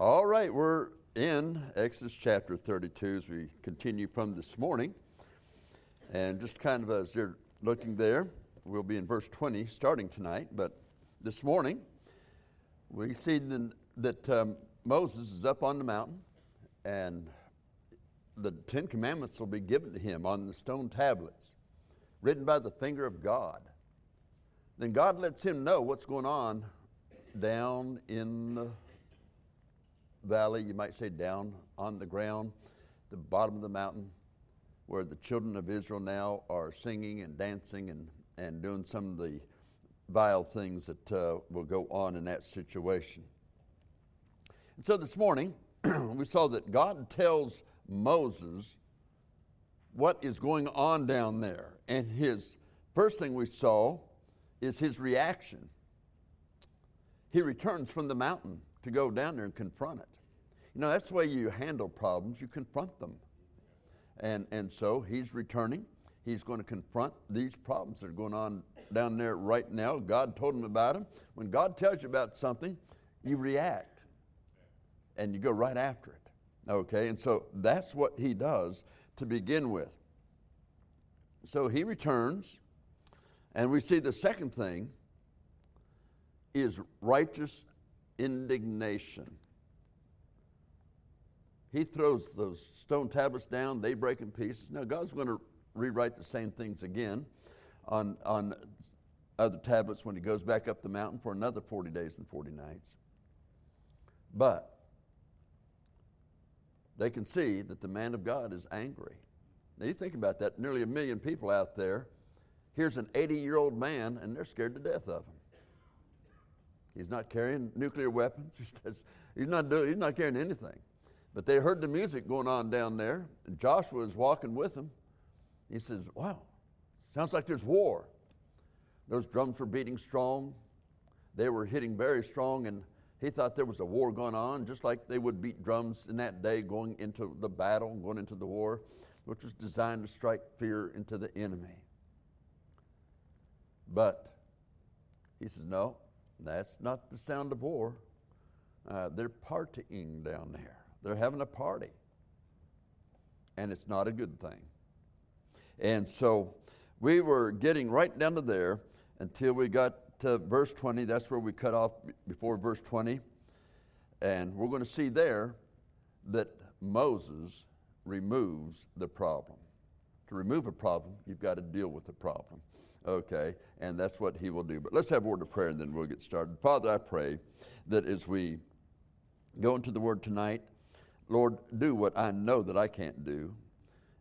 All right, we're in Exodus chapter 32 as we continue from this morning. And just kind of as you're looking there, we'll be in verse 20 starting tonight. But this morning, we see that um, Moses is up on the mountain and the Ten Commandments will be given to him on the stone tablets, written by the finger of God. Then God lets him know what's going on down in the valley, you might say down on the ground, the bottom of the mountain, where the children of Israel now are singing and dancing and, and doing some of the vile things that uh, will go on in that situation. And so this morning, we saw that God tells Moses what is going on down there. And his first thing we saw is his reaction. He returns from the mountain to go down there and confront it. You know, that's the way you handle problems, you confront them. And, and so he's returning. He's going to confront these problems that are going on down there right now. God told him about them. When God tells you about something, you react and you go right after it. Okay, and so that's what he does to begin with. So he returns, and we see the second thing is righteous indignation. He throws those stone tablets down, they break in pieces. Now, God's going to rewrite the same things again on, on other tablets when he goes back up the mountain for another 40 days and 40 nights. But they can see that the man of God is angry. Now, you think about that nearly a million people out there. Here's an 80 year old man, and they're scared to death of him. He's not carrying nuclear weapons. He's not, doing, he's not carrying anything. But they heard the music going on down there, and Joshua was walking with them. He says, Wow, sounds like there's war. Those drums were beating strong. They were hitting very strong, and he thought there was a war going on, just like they would beat drums in that day going into the battle, going into the war, which was designed to strike fear into the enemy. But he says, No, that's not the sound of war. Uh, they're partying down there, they're having a party. And it's not a good thing. And so we were getting right down to there until we got to verse 20. That's where we cut off before verse 20. And we're going to see there that Moses removes the problem. To remove a problem, you've got to deal with the problem. Okay, and that's what he will do. But let's have a word of prayer and then we'll get started. Father, I pray that as we go into the word tonight, Lord, do what I know that I can't do,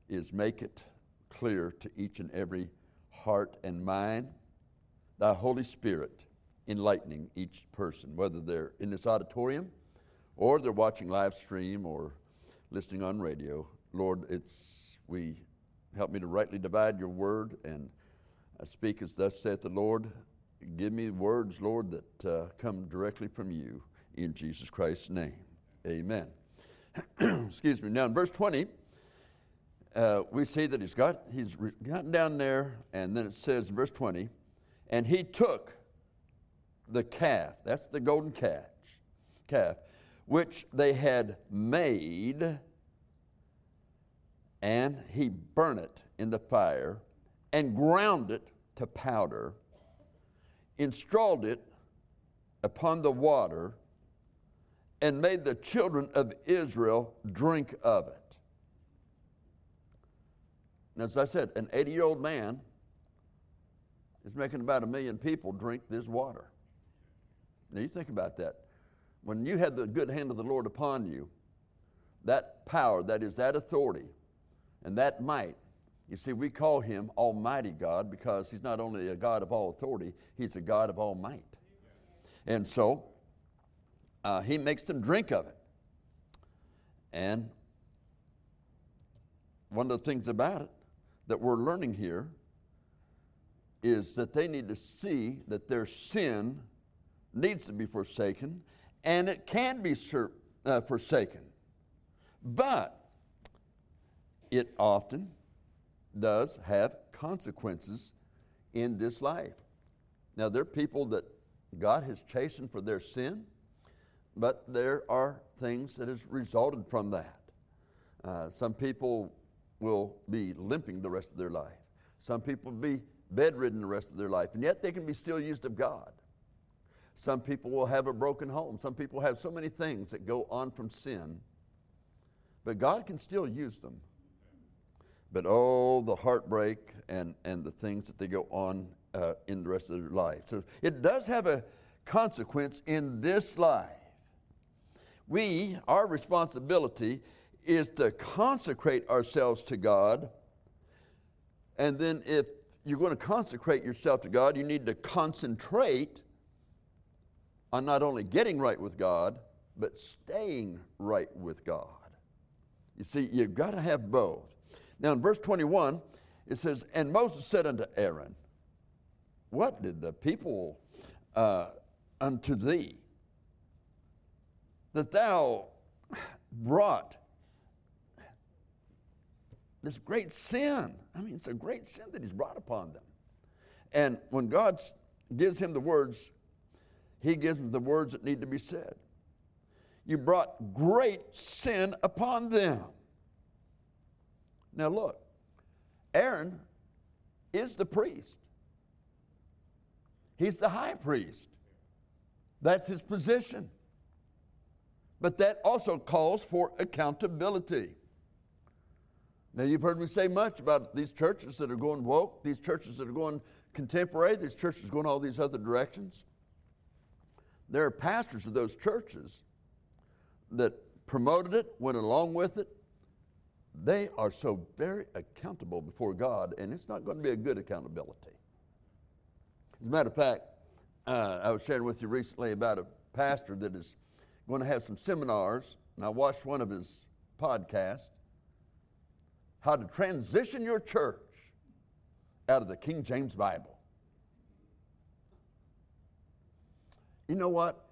is make it clear to each and every heart and mind. Thy Holy Spirit enlightening each person, whether they're in this auditorium or they're watching live stream or listening on radio. Lord, it's we help me to rightly divide your word and I speak as thus saith the Lord. Give me words, Lord, that uh, come directly from you in Jesus Christ's name. Amen. Excuse me. Now, in verse 20, uh, we see that he's got he's gotten down there, and then it says in verse 20, and he took the calf, that's the golden calf, calf, which they had made, and he burned it in the fire and ground it to powder, installed it upon the water, and made the children of Israel drink of it. And as I said, an 80 year old man is making about a million people drink this water. Now you think about that. When you had the good hand of the Lord upon you, that power, that is, that authority, and that might you see, we call him Almighty God because he's not only a God of all authority, he's a God of all might. And so, uh, he makes them drink of it. And one of the things about it that we're learning here is that they need to see that their sin needs to be forsaken and it can be uh, forsaken. But it often does have consequences in this life. Now, there are people that God has chastened for their sin, but there are things that has resulted from that. Uh, some people will be limping the rest of their life. Some people will be bedridden the rest of their life, and yet they can be still used of God. Some people will have a broken home. Some people have so many things that go on from sin, but God can still use them. But oh, the heartbreak and, and the things that they go on uh, in the rest of their life. So it does have a consequence in this life. We, our responsibility is to consecrate ourselves to God. And then, if you're going to consecrate yourself to God, you need to concentrate on not only getting right with God, but staying right with God. You see, you've got to have both. Now, in verse 21, it says, And Moses said unto Aaron, What did the people uh, unto thee? That thou brought this great sin. I mean, it's a great sin that he's brought upon them. And when God gives him the words, he gives him the words that need to be said. You brought great sin upon them. Now, look, Aaron is the priest, he's the high priest. That's his position. But that also calls for accountability. Now, you've heard me say much about these churches that are going woke, these churches that are going contemporary, these churches going all these other directions. There are pastors of those churches that promoted it, went along with it. They are so very accountable before God, and it's not going to be a good accountability. As a matter of fact, uh, I was sharing with you recently about a pastor that is going to have some seminars, and I watched one of his podcasts how to transition your church out of the King James Bible. You know what?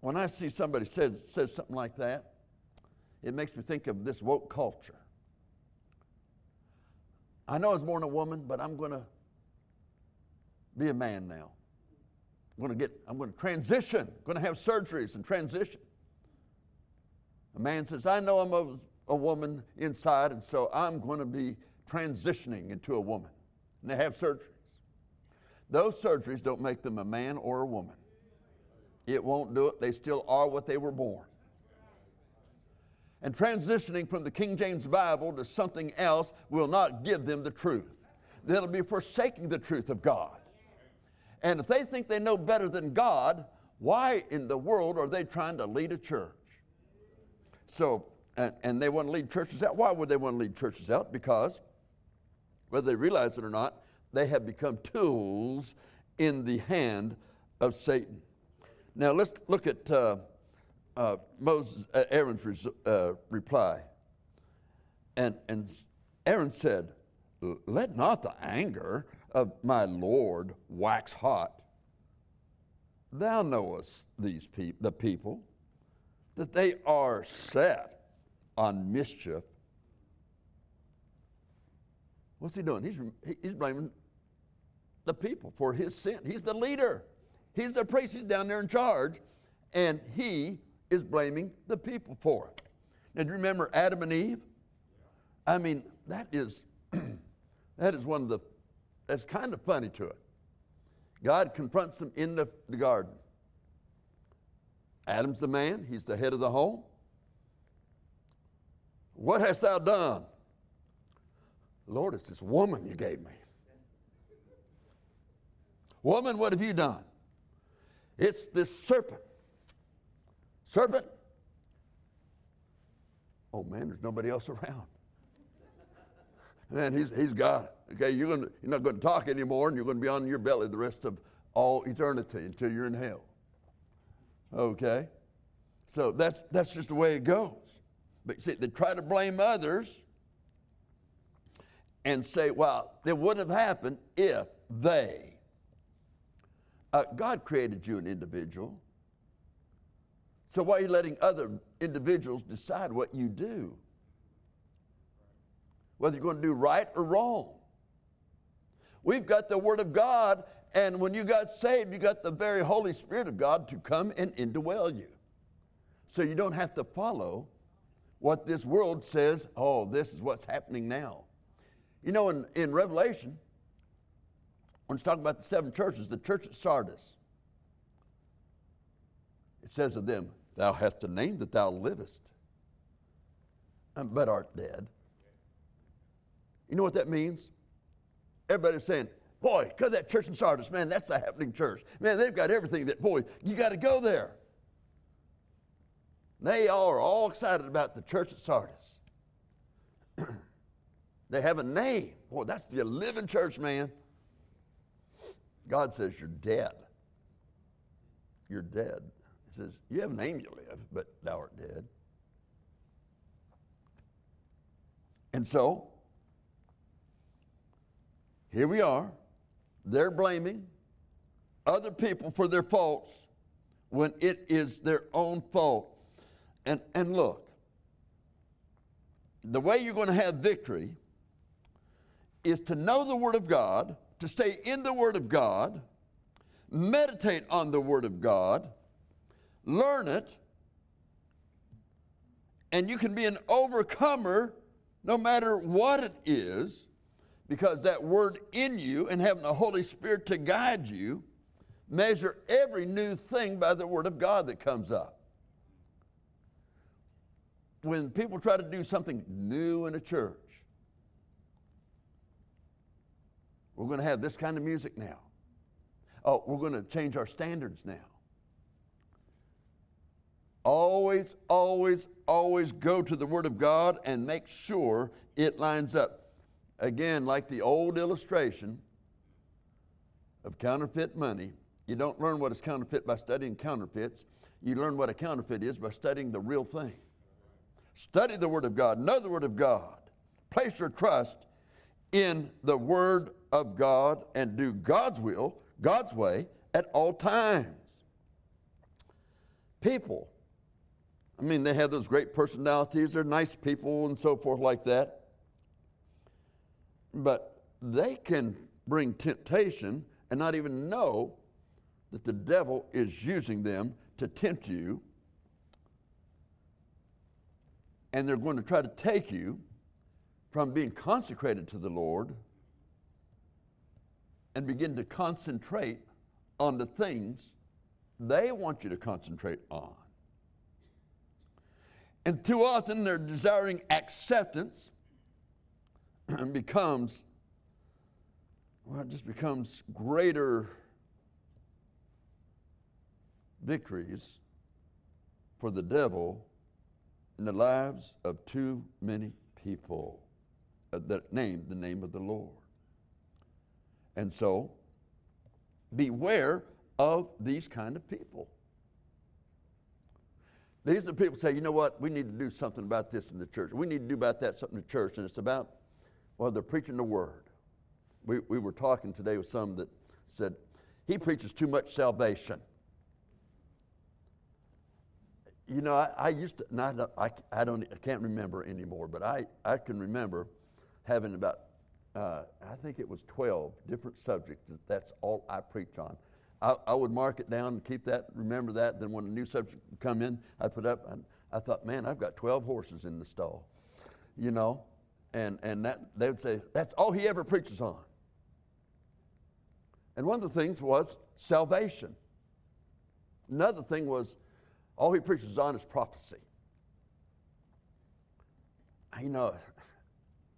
When I see somebody says, says something like that, it makes me think of this woke culture. I know I was born a woman, but I'm going to be a man now. I'm going to get, I'm going to transition, I'm going to have surgeries and transition. A man says, I know I'm a a woman inside, and so I'm going to be transitioning into a woman. And they have surgeries. Those surgeries don't make them a man or a woman. It won't do it. They still are what they were born. And transitioning from the King James Bible to something else will not give them the truth. They'll be forsaking the truth of God. And if they think they know better than God, why in the world are they trying to lead a church? So and, and they want to lead churches out. Why would they want to lead churches out? Because, whether they realize it or not, they have become tools in the hand of Satan. Now let's look at uh, uh, Moses, uh, Aaron's res- uh, reply. And, and Aaron said, Let not the anger of my Lord wax hot. Thou knowest these people, the people, that they are set on mischief. What's he doing? He's, he's blaming the people for his sin. He's the leader, he's the priest, he's down there in charge, and he is blaming the people for it. Now, do you remember Adam and Eve? I mean, that is, that is one of the, that's kind of funny to it. God confronts them in the, the garden. Adam's the man, he's the head of the home. What hast thou done? Lord, it's this woman you gave me. Woman, what have you done? It's this serpent. Serpent? Oh man, there's nobody else around. Man, he's, he's got it. Okay, you're, gonna, you're not going to talk anymore, and you're going to be on your belly the rest of all eternity until you're in hell. Okay? So that's, that's just the way it goes. But see, they try to blame others and say, well, it wouldn't have happened if they. Uh, God created you an individual. So why are you letting other individuals decide what you do? Whether you're going to do right or wrong. We've got the Word of God, and when you got saved, you got the very Holy Spirit of God to come and indwell you. so you don't have to follow what this world says, oh, this is what's happening now. You know, in, in Revelation, when it's talking about the seven churches, the church at Sardis, it says of them, Thou hast a name that thou livest, but art dead. You know what that means? Everybody's saying, Boy, because that church in Sardis, man, that's a happening church. Man, they've got everything that, boy, you got to go there. They all are all excited about the church at Sardis. they have a name. Boy, that's the living church, man. God says, You're dead. You're dead. He says, You have a name you live, but thou art dead. And so, here we are. They're blaming other people for their faults when it is their own fault. And, and look, the way you're going to have victory is to know the Word of God, to stay in the Word of God, meditate on the Word of God, learn it, and you can be an overcomer no matter what it is, because that Word in you and having the Holy Spirit to guide you, measure every new thing by the Word of God that comes up when people try to do something new in a church, we're going to have this kind of music now. Oh, we're going to change our standards now. Always, always, always go to the Word of God and make sure it lines up. Again, like the old illustration of counterfeit money, you don't learn what is counterfeit by studying counterfeits. You learn what a counterfeit is by studying the real thing. Study the Word of God, know the Word of God. Place your trust in the Word of God and do God's will, God's way at all times. People, I mean, they have those great personalities, they're nice people and so forth like that. But they can bring temptation and not even know that the devil is using them to tempt you and they're going to try to take you from being consecrated to the Lord and begin to concentrate on the things they want you to concentrate on. And too often they're desiring acceptance and becomes, well, it just becomes greater victories for the devil in the lives of too many people uh, that name the name of the Lord. And so, beware of these kind of people. These are people say, you know what, we need to do something about this in the church. We need to do about that something in the church. And it's about, well, they're preaching the word. We, we were talking today with some that said, he preaches too much salvation you know, I, I used to, not, I, I, don't, I can't remember anymore, but I, I can remember having about, uh, I think it was 12 different subjects. That that's all I preach on. I, I, would mark it down and keep that, remember that. Then when a new subject would come in, I'd put up, and I thought, man, I've got 12 horses in the stall, you know? And, and that, they would say, that's all he ever preaches on. And one of the things was salvation. Another thing was all he preaches on is prophecy. You know,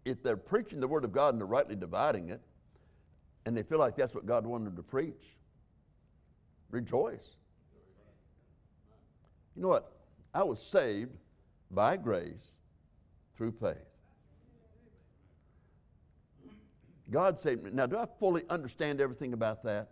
if they're preaching the Word of God and they're rightly dividing it, and they feel like that's what God wanted them to preach, rejoice. You know what? I was saved by grace through faith. God saved me. Now, do I fully understand everything about that?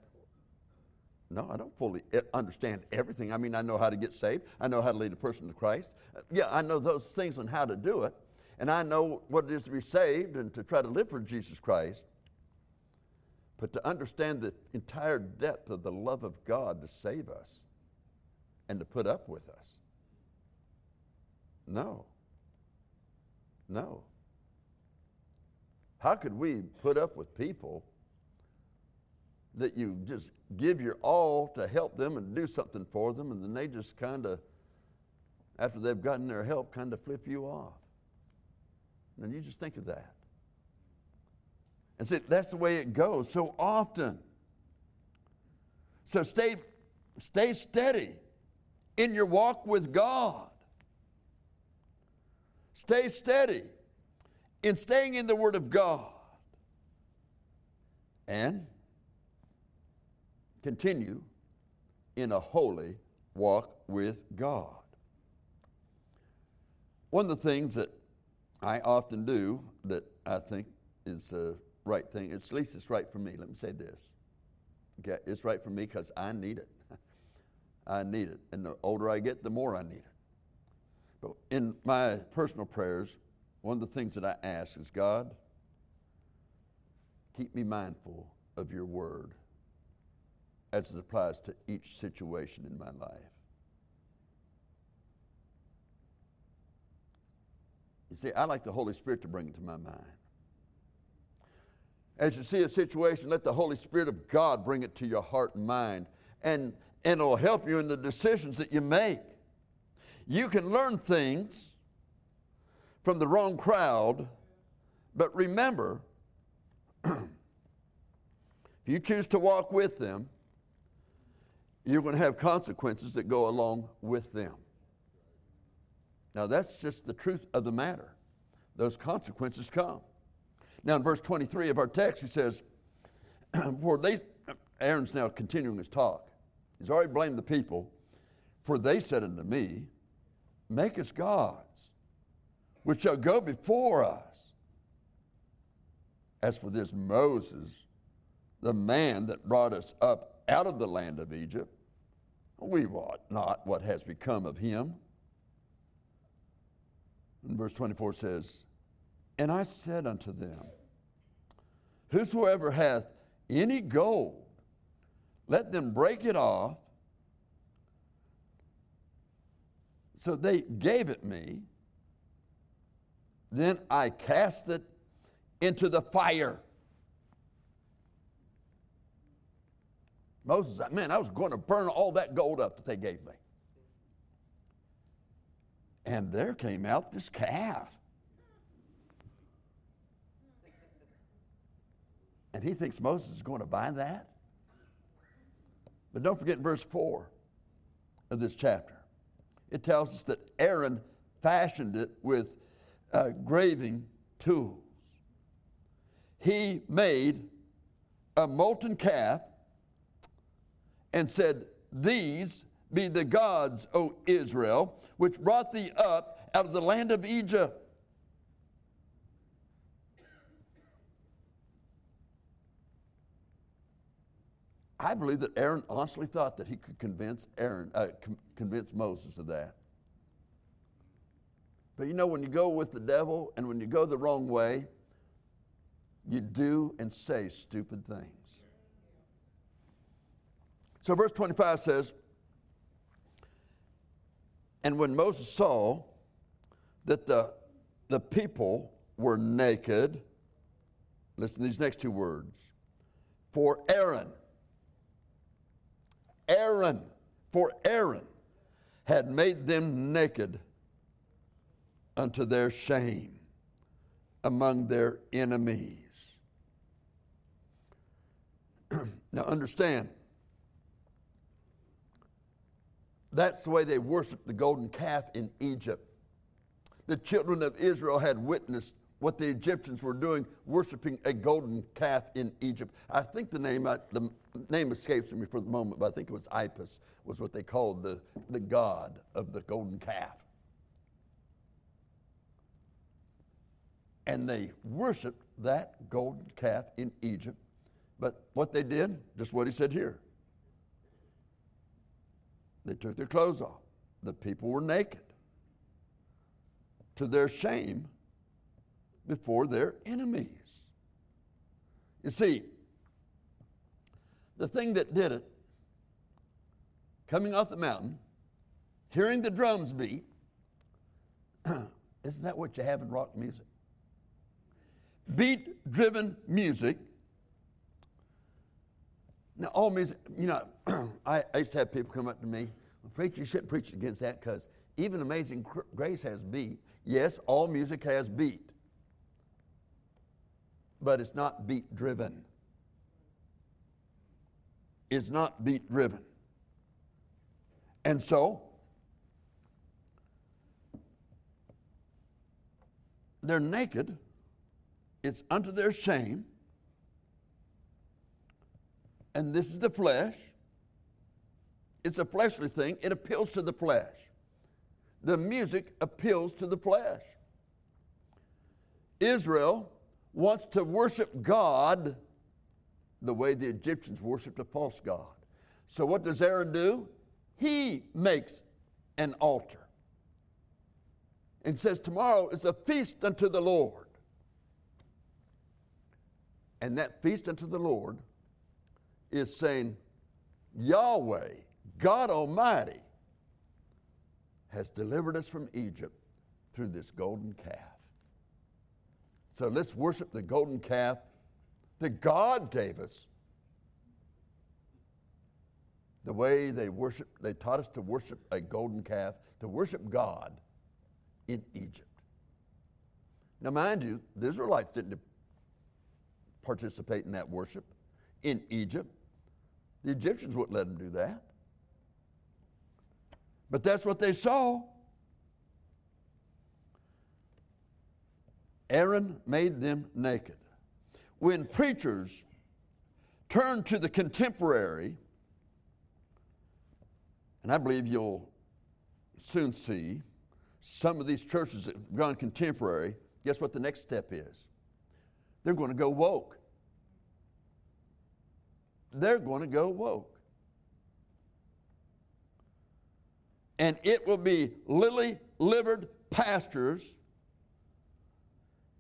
No, I don't fully eh, understand everything. I mean, I know how to get saved. I know how to lead a person to Christ. Uh, yeah, I know those things on how to do it. And I know what it is to be saved and to try to live for Jesus Christ. But to understand the entire depth of the love of God to save us and to put up with us. No. No. How could we put up with people that you just give your all to help them and do something for them, and then they just kind of, after they've gotten their help, kind of flip you off. And you just think of that. And see, that's the way it goes so often. So stay, stay steady in your walk with God. Stay steady in staying in the Word of God. And continue in a holy walk with God. One of the things that I often do that I think is the right thing, at least it's right for me. Let me say this. Okay, it's right for me because I need it. I need it. And the older I get, the more I need it. But in my personal prayers, one of the things that I ask is God, keep me mindful of your word as it applies to each situation in my life. You see, I like the Holy Spirit to bring it to my mind. As you see a situation, let the Holy Spirit of God bring it to your heart and mind, and, and it'll help you in the decisions that you make. You can learn things from the wrong crowd, but remember, if you choose to walk with them, you're going to have consequences that go along with them. Now, that's just the truth of the matter. Those consequences come. Now, in verse 23 of our text, he says, For they, Aaron's now continuing his talk. He's already blamed the people, for they said unto me, Make us gods, which shall go before us. As for this Moses, the man that brought us up out of the land of Egypt, we wot not what has become of him. And verse 24 says, And I said unto them, Whosoever hath any gold, let them break it off. So they gave it me. Then I cast it into the fire. Moses said, Man, I was going to burn all that gold up that they gave me. And there came out this calf. And he thinks Moses is going to buy that. But don't forget in verse 4 of this chapter, it tells us that Aaron fashioned it with uh, graving tools. He made a molten calf and said, These be the gods, O Israel, which brought thee up out of the land of Egypt. I believe that Aaron honestly thought that he could convince Aaron, uh, com- convince Moses of that. But you know, when you go with the devil and when you go the wrong way, you do and say stupid things. So, verse 25 says, And when Moses saw that the, the people were naked, listen to these next two words for Aaron, Aaron, for Aaron had made them naked unto their shame among their enemies. now, understand That's the way they worshiped the golden calf in Egypt. The children of Israel had witnessed what the Egyptians were doing, worshiping a golden calf in Egypt. I think the name, uh, the name escapes me for the moment, but I think it was Apis, was what they called the, the god of the golden calf. And they worshiped that golden calf in Egypt. But what they did, just what he said here they took their clothes off. The people were naked to their shame before their enemies. You see, the thing that did it, coming off the mountain, hearing the drums beat, isn't that what you have in rock music? Beat driven music. Now, all music, you know, I, I used to have people come up to me, preacher, you shouldn't preach against that because even Amazing Grace has beat. Yes, all music has beat, but it's not beat driven. It's not beat driven. And so, they're naked, it's unto their shame, and this is the flesh. It's a fleshly thing, it appeals to the flesh. The music appeals to the flesh. Israel wants to worship God the way the Egyptians worshiped a false God. So, what does Aaron do? He makes an altar and says, Tomorrow is a feast unto the Lord. And that feast unto the Lord is saying, Yahweh, God Almighty, has delivered us from Egypt through this golden calf. So let's worship the golden calf that God gave us. The way they worship, they taught us to worship a golden calf, to worship God in Egypt. Now, mind you, the Israelites didn't participate in that worship in Egypt. The Egyptians wouldn't let them do that. But that's what they saw. Aaron made them naked. When preachers turn to the contemporary, and I believe you'll soon see some of these churches that have gone contemporary, guess what the next step is? They're going to go woke. They're going to go woke. and it will be lily livered pastors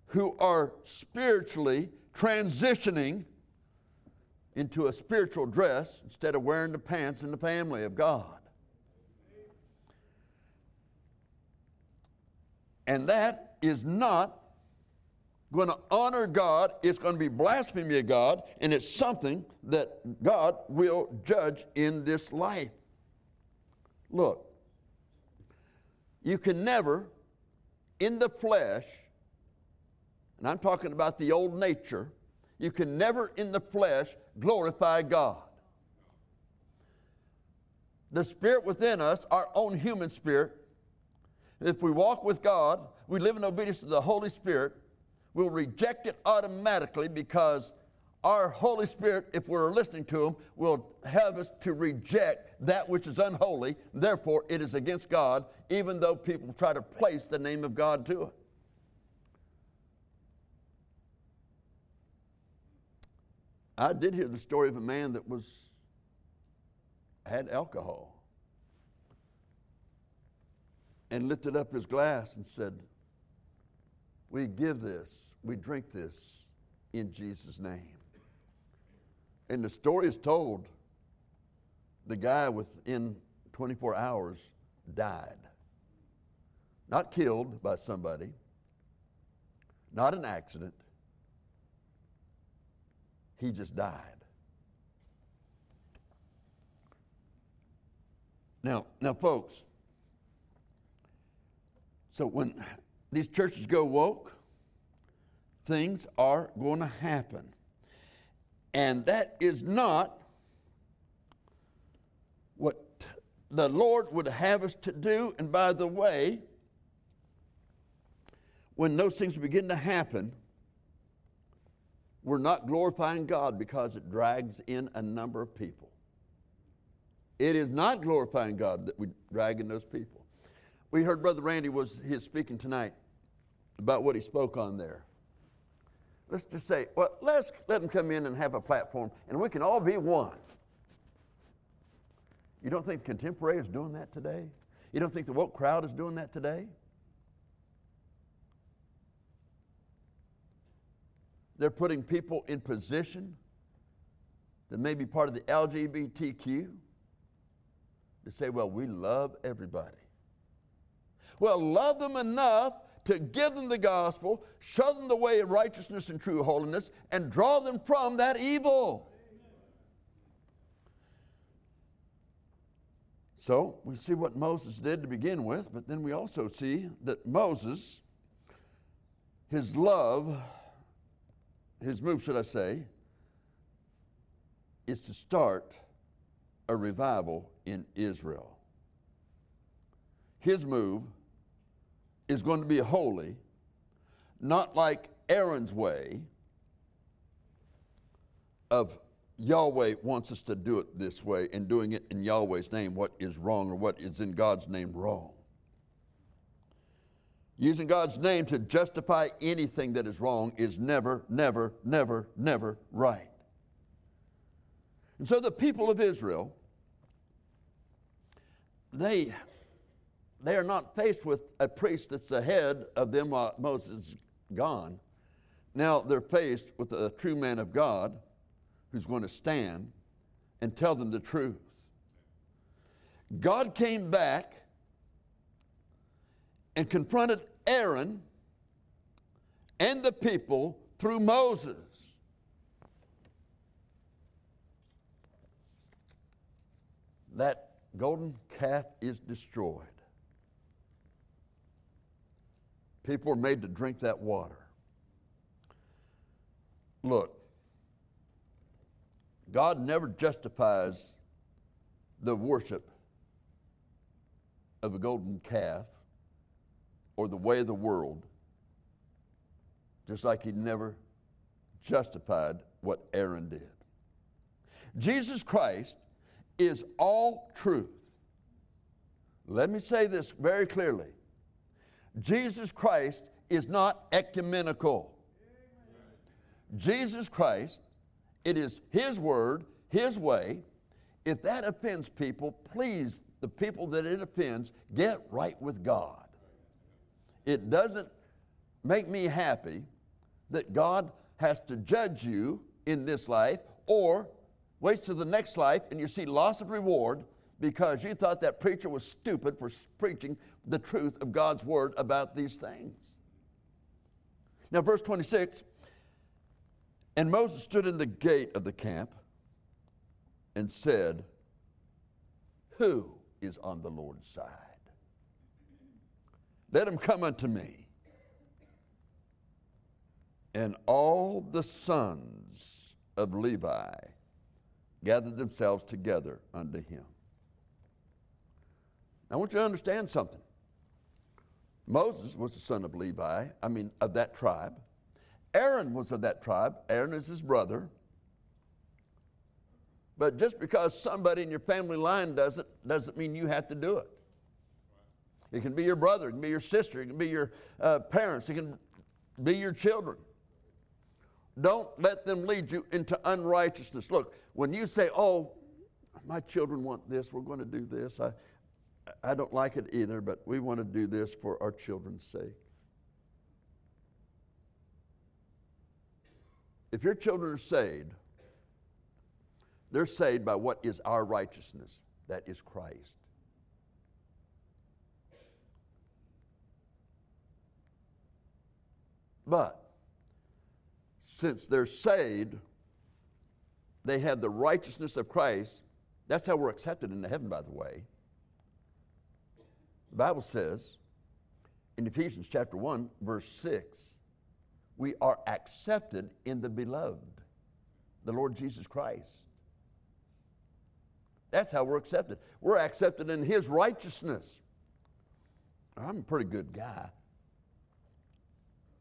who are spiritually transitioning into a spiritual dress instead of wearing the pants in the family of God. And that is not going to honor God, it's going to be blasphemy of God, and it's something that God will judge in this life. Look, you can never, in the flesh, and I'm talking about the old nature, you can never in the flesh glorify God. The spirit within us, our own human spirit, if we walk with God, we live in obedience to the Holy Spirit, we'll reject it automatically because our Holy Spirit, if we're listening to Him, will have us to reject that which is unholy. Therefore, it is against God, even though people try to place the name of God to it. I did hear the story of a man that was had alcohol and lifted up his glass and said, We give this, we drink this in Jesus' name. And the story is told the guy within 24 hours died. Not killed by somebody, not an accident. He just died. Now, now, folks, so when these churches go woke, things are going to happen. And that is not what the Lord would have us to do. And by the way, when those things begin to happen, we're not glorifying God because it drags in a number of people. It is not glorifying God that we drag in those people. We heard Brother Randy was his speaking tonight about what he spoke on there let's just say, well, let's let them come in and have a platform and we can all be one. You don't think contemporary is doing that today? You don't think the woke crowd is doing that today? They're putting people in position that may be part of the LGBTQ to say, well, we love everybody. Well, love them enough to give them the gospel, show them the way of righteousness and true holiness, and draw them from that evil. So we see what Moses did to begin with, but then we also see that Moses, his love, his move, should I say, is to start a revival in Israel. His move is going to be holy, not like Aaron's way of Yahweh wants us to do it this way, and doing it in Yahweh's name, what is wrong or what is in God's name wrong. Using God's name to justify anything that is wrong is never, never, never, never right. And so the people of Israel, they, they are not faced with a priest that's ahead of them while Moses is gone. Now they're faced with a true man of God who's going to stand and tell them the truth. God came back and confronted Aaron and the people through Moses. That golden calf is destroyed. People are made to drink that water. Look, God never justifies the worship of a golden calf or the way of the world, just like He never justified what Aaron did. Jesus Christ is all truth. Let me say this very clearly Jesus Christ is not ecumenical. Jesus Christ it is His word, His way. If that offends people, please, the people that it offends, get right with God. It doesn't make me happy that God has to judge you in this life or waits to the next life and you see loss of reward because you thought that preacher was stupid for preaching the truth of God's word about these things. Now, verse 26 and Moses stood in the gate of the camp and said, Who is on the Lord's side? Let him come unto me. And all the sons of Levi gathered themselves together unto him. I want you to understand something. Moses was the son of Levi, I mean, of that tribe. Aaron was of that tribe. Aaron is his brother. But just because somebody in your family line doesn't, doesn't mean you have to do it. It can be your brother, it can be your sister, it can be your uh, parents, it can be your children. Don't let them lead you into unrighteousness. Look, when you say, oh, my children want this, we're going to do this, I, I don't like it either, but we want to do this for our children's sake. If your children are saved, they're saved by what is our righteousness. That is Christ. But since they're saved, they have the righteousness of Christ. That's how we're accepted into heaven, by the way. The Bible says in Ephesians chapter 1, verse 6 we are accepted in the beloved, the Lord Jesus Christ. That's how we're accepted. We're accepted in His righteousness. I'm a pretty good guy.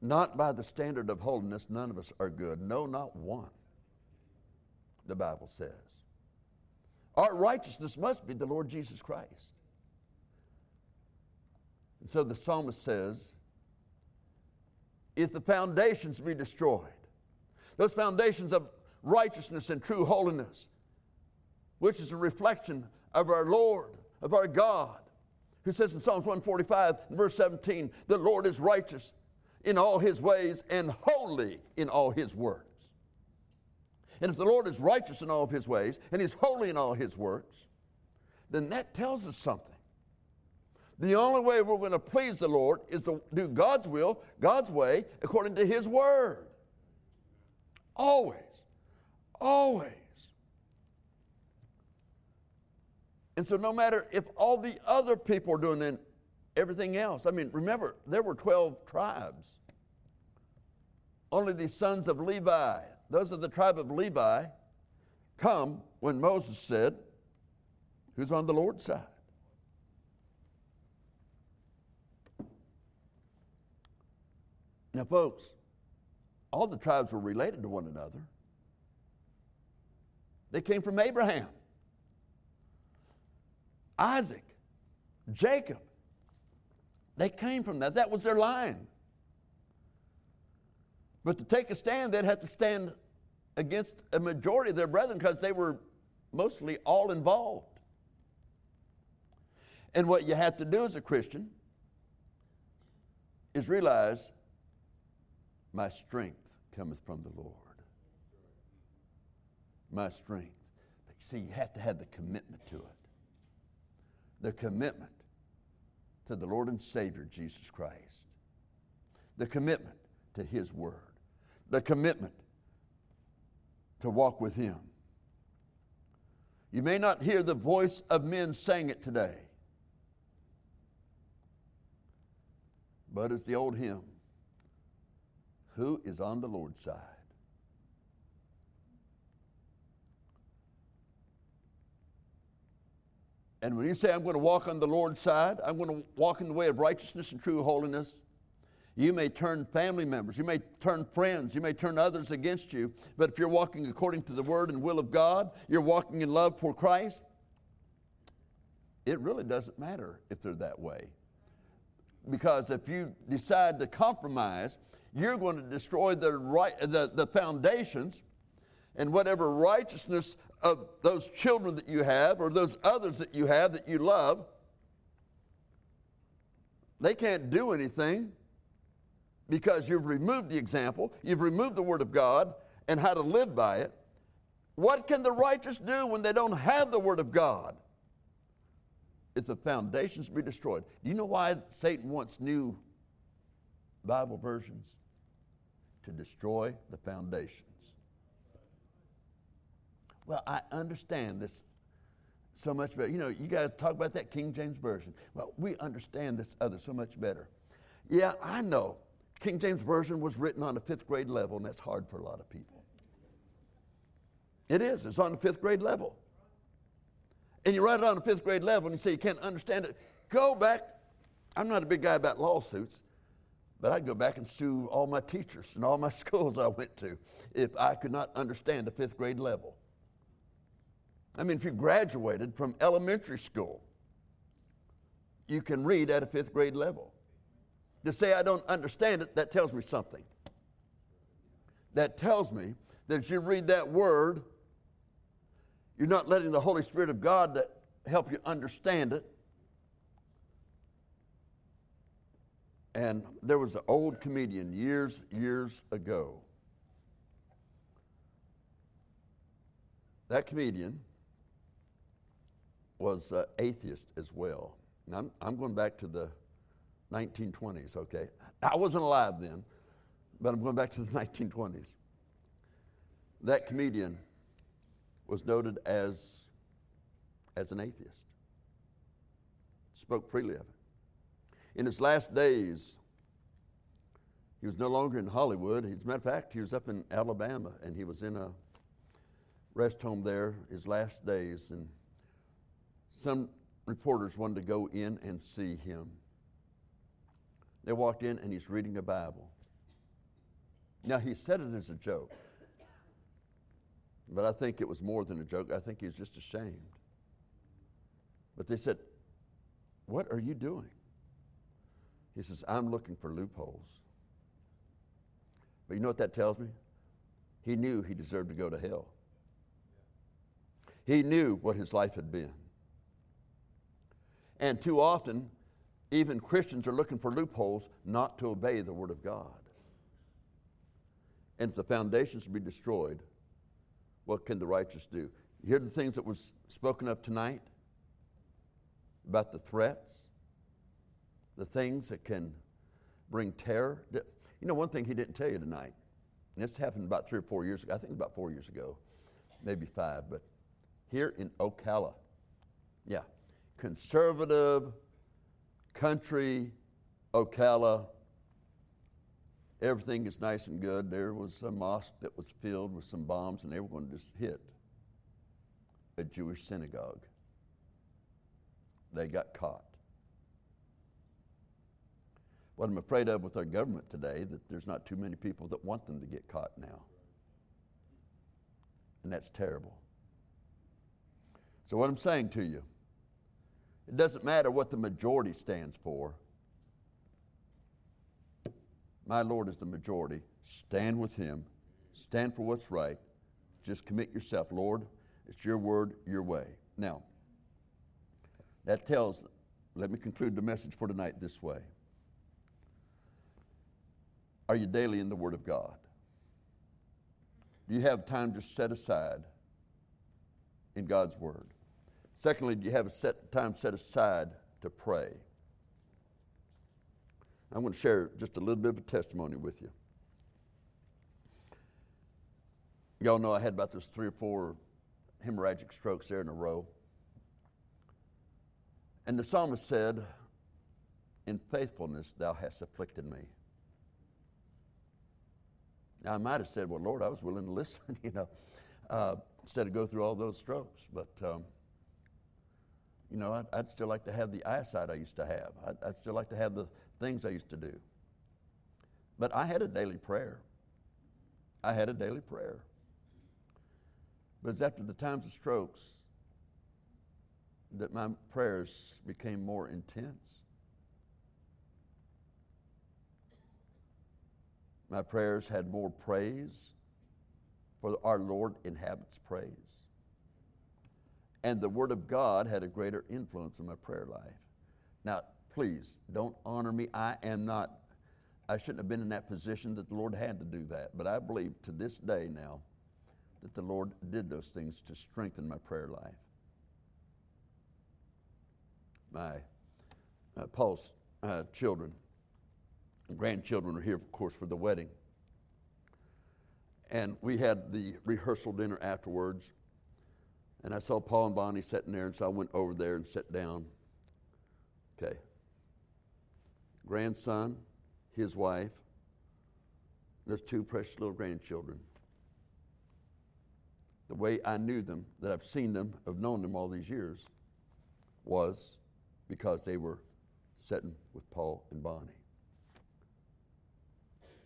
Not by the standard of holiness, none of us are good. No, not one, the Bible says. Our righteousness must be the Lord Jesus Christ. And so the psalmist says, if the foundations be destroyed, those foundations of righteousness and true holiness, which is a reflection of our Lord, of our God, who says in Psalms 145 verse 17, the Lord is righteous in all his ways and holy in all his works. And if the Lord is righteous in all of his ways and he's holy in all his works, then that tells us something. The only way we're going to please the Lord is to do God's will, God's way, according to His Word. Always. Always. And so, no matter if all the other people are doing everything else, I mean, remember, there were 12 tribes. Only the sons of Levi, those of the tribe of Levi, come when Moses said, Who's on the Lord's side? Now, folks, all the tribes were related to one another. They came from Abraham, Isaac, Jacob. They came from that. That was their line. But to take a stand, they'd have to stand against a majority of their brethren because they were mostly all involved. And what you have to do as a Christian is realize my strength cometh from the Lord. My strength. But you see, you have to have the commitment to it. The commitment to the Lord and Savior Jesus Christ. The commitment to His Word. The commitment to walk with Him. You may not hear the voice of men saying it today, but it's the old hymn Who is on the Lord's side? And when you say, I'm going to walk on the Lord's side, I'm going to walk in the way of righteousness and true holiness, you may turn family members, you may turn friends, you may turn others against you, but if you're walking according to the word and will of God, you're walking in love for Christ, it really doesn't matter if they're that way. Because if you decide to compromise, you're going to destroy the, right, the, the foundations and whatever righteousness of those children that you have or those others that you have that you love. They can't do anything because you've removed the example, you've removed the Word of God and how to live by it. What can the righteous do when they don't have the Word of God? If the foundations be destroyed. Do you know why Satan wants new Bible versions? To destroy the foundations. Well, I understand this so much better. You know, you guys talk about that King James Version. Well, we understand this other so much better. Yeah, I know King James Version was written on a fifth grade level, and that's hard for a lot of people. It is, it's on the fifth grade level. And you write it on a fifth grade level and you say you can't understand it. Go back. I'm not a big guy about lawsuits, but I'd go back and sue all my teachers and all my schools I went to if I could not understand the fifth grade level. I mean, if you graduated from elementary school, you can read at a fifth grade level. To say I don't understand it, that tells me something. That tells me that as you read that word, you're not letting the Holy Spirit of God to help you understand it. And there was an old comedian years, years ago. That comedian was uh, atheist as well. I'm, I'm going back to the 1920s, okay? I wasn't alive then, but I'm going back to the 1920s. That comedian was noted as, as an atheist, spoke freely of it. In his last days, he was no longer in Hollywood. As a matter of fact, he was up in Alabama and he was in a rest home there his last days. And some reporters wanted to go in and see him. They walked in and he's reading a Bible. Now, he said it as a joke, but I think it was more than a joke. I think he was just ashamed. But they said, What are you doing? He says, I'm looking for loopholes. But you know what that tells me? He knew he deserved to go to hell. He knew what his life had been. And too often, even Christians are looking for loopholes not to obey the Word of God. And if the foundations be destroyed, what can the righteous do? You hear the things that was spoken of tonight about the threats, the things that can bring terror. You know, one thing he didn't tell you tonight, and this happened about three or four years ago, I think about four years ago, maybe five, but here in Ocala, Yeah. Conservative, country, Ocala. Everything is nice and good. There was a mosque that was filled with some bombs, and they were going to just hit a Jewish synagogue. They got caught. What I'm afraid of with our government today, that there's not too many people that want them to get caught now. And that's terrible. So, what I'm saying to you, it doesn't matter what the majority stands for. My Lord is the majority. Stand with Him. Stand for what's right. Just commit yourself. Lord, it's your word, your way. Now, that tells, let me conclude the message for tonight this way. Are you daily in the Word of God? Do you have time to set aside in God's Word? Secondly, do you have a set time set aside to pray? I'm going to share just a little bit of a testimony with you. Y'all know I had about those three or four hemorrhagic strokes there in a row. And the psalmist said, In faithfulness thou hast afflicted me. Now, I might have said, Well, Lord, I was willing to listen, you know, uh, instead of go through all those strokes. But, um, you know, I'd, I'd, still like to have the eyesight I used to have. I'd, I'd still like to have the things I used to do. But I had a daily prayer. I had a daily prayer. But it's after the times of strokes that my prayers became more intense. My prayers had more praise, for our Lord inhabits praise. And the Word of God had a greater influence in my prayer life. Now, please don't honor me. I am not, I shouldn't have been in that position that the Lord had to do that. But I believe to this day now that the Lord did those things to strengthen my prayer life. My uh, Paul's uh, children grandchildren are here, of course, for the wedding. And we had the rehearsal dinner afterwards. And I saw Paul and Bonnie sitting there, and so I went over there and sat down. Okay. Grandson, his wife, there's two precious little grandchildren. The way I knew them, that I've seen them, I've known them all these years, was because they were sitting with Paul and Bonnie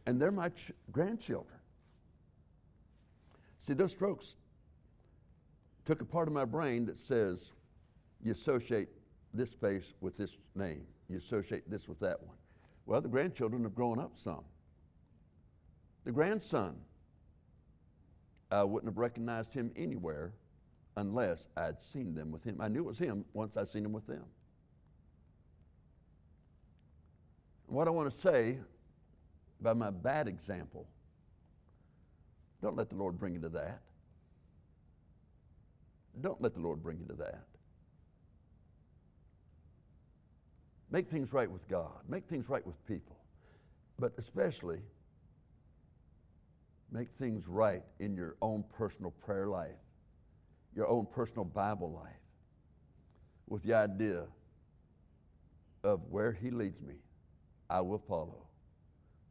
and they're my ch- grandchildren. See, those strokes took a part of my brain that says you associate this face with this name, you associate this with that one. Well, the grandchildren have grown up some. The grandson, I wouldn't have recognized him anywhere unless I'd seen them with him. I knew it was him once I'd seen him with them. What I want to say by my bad example. Don't let the Lord bring you to that. Don't let the Lord bring you to that. Make things right with God, make things right with people, but especially make things right in your own personal prayer life, your own personal Bible life, with the idea of where He leads me, I will follow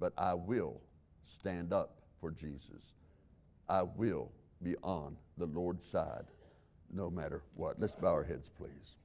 but I will stand up for Jesus. I will be on the Lord's side no matter what. Let's bow our heads, please.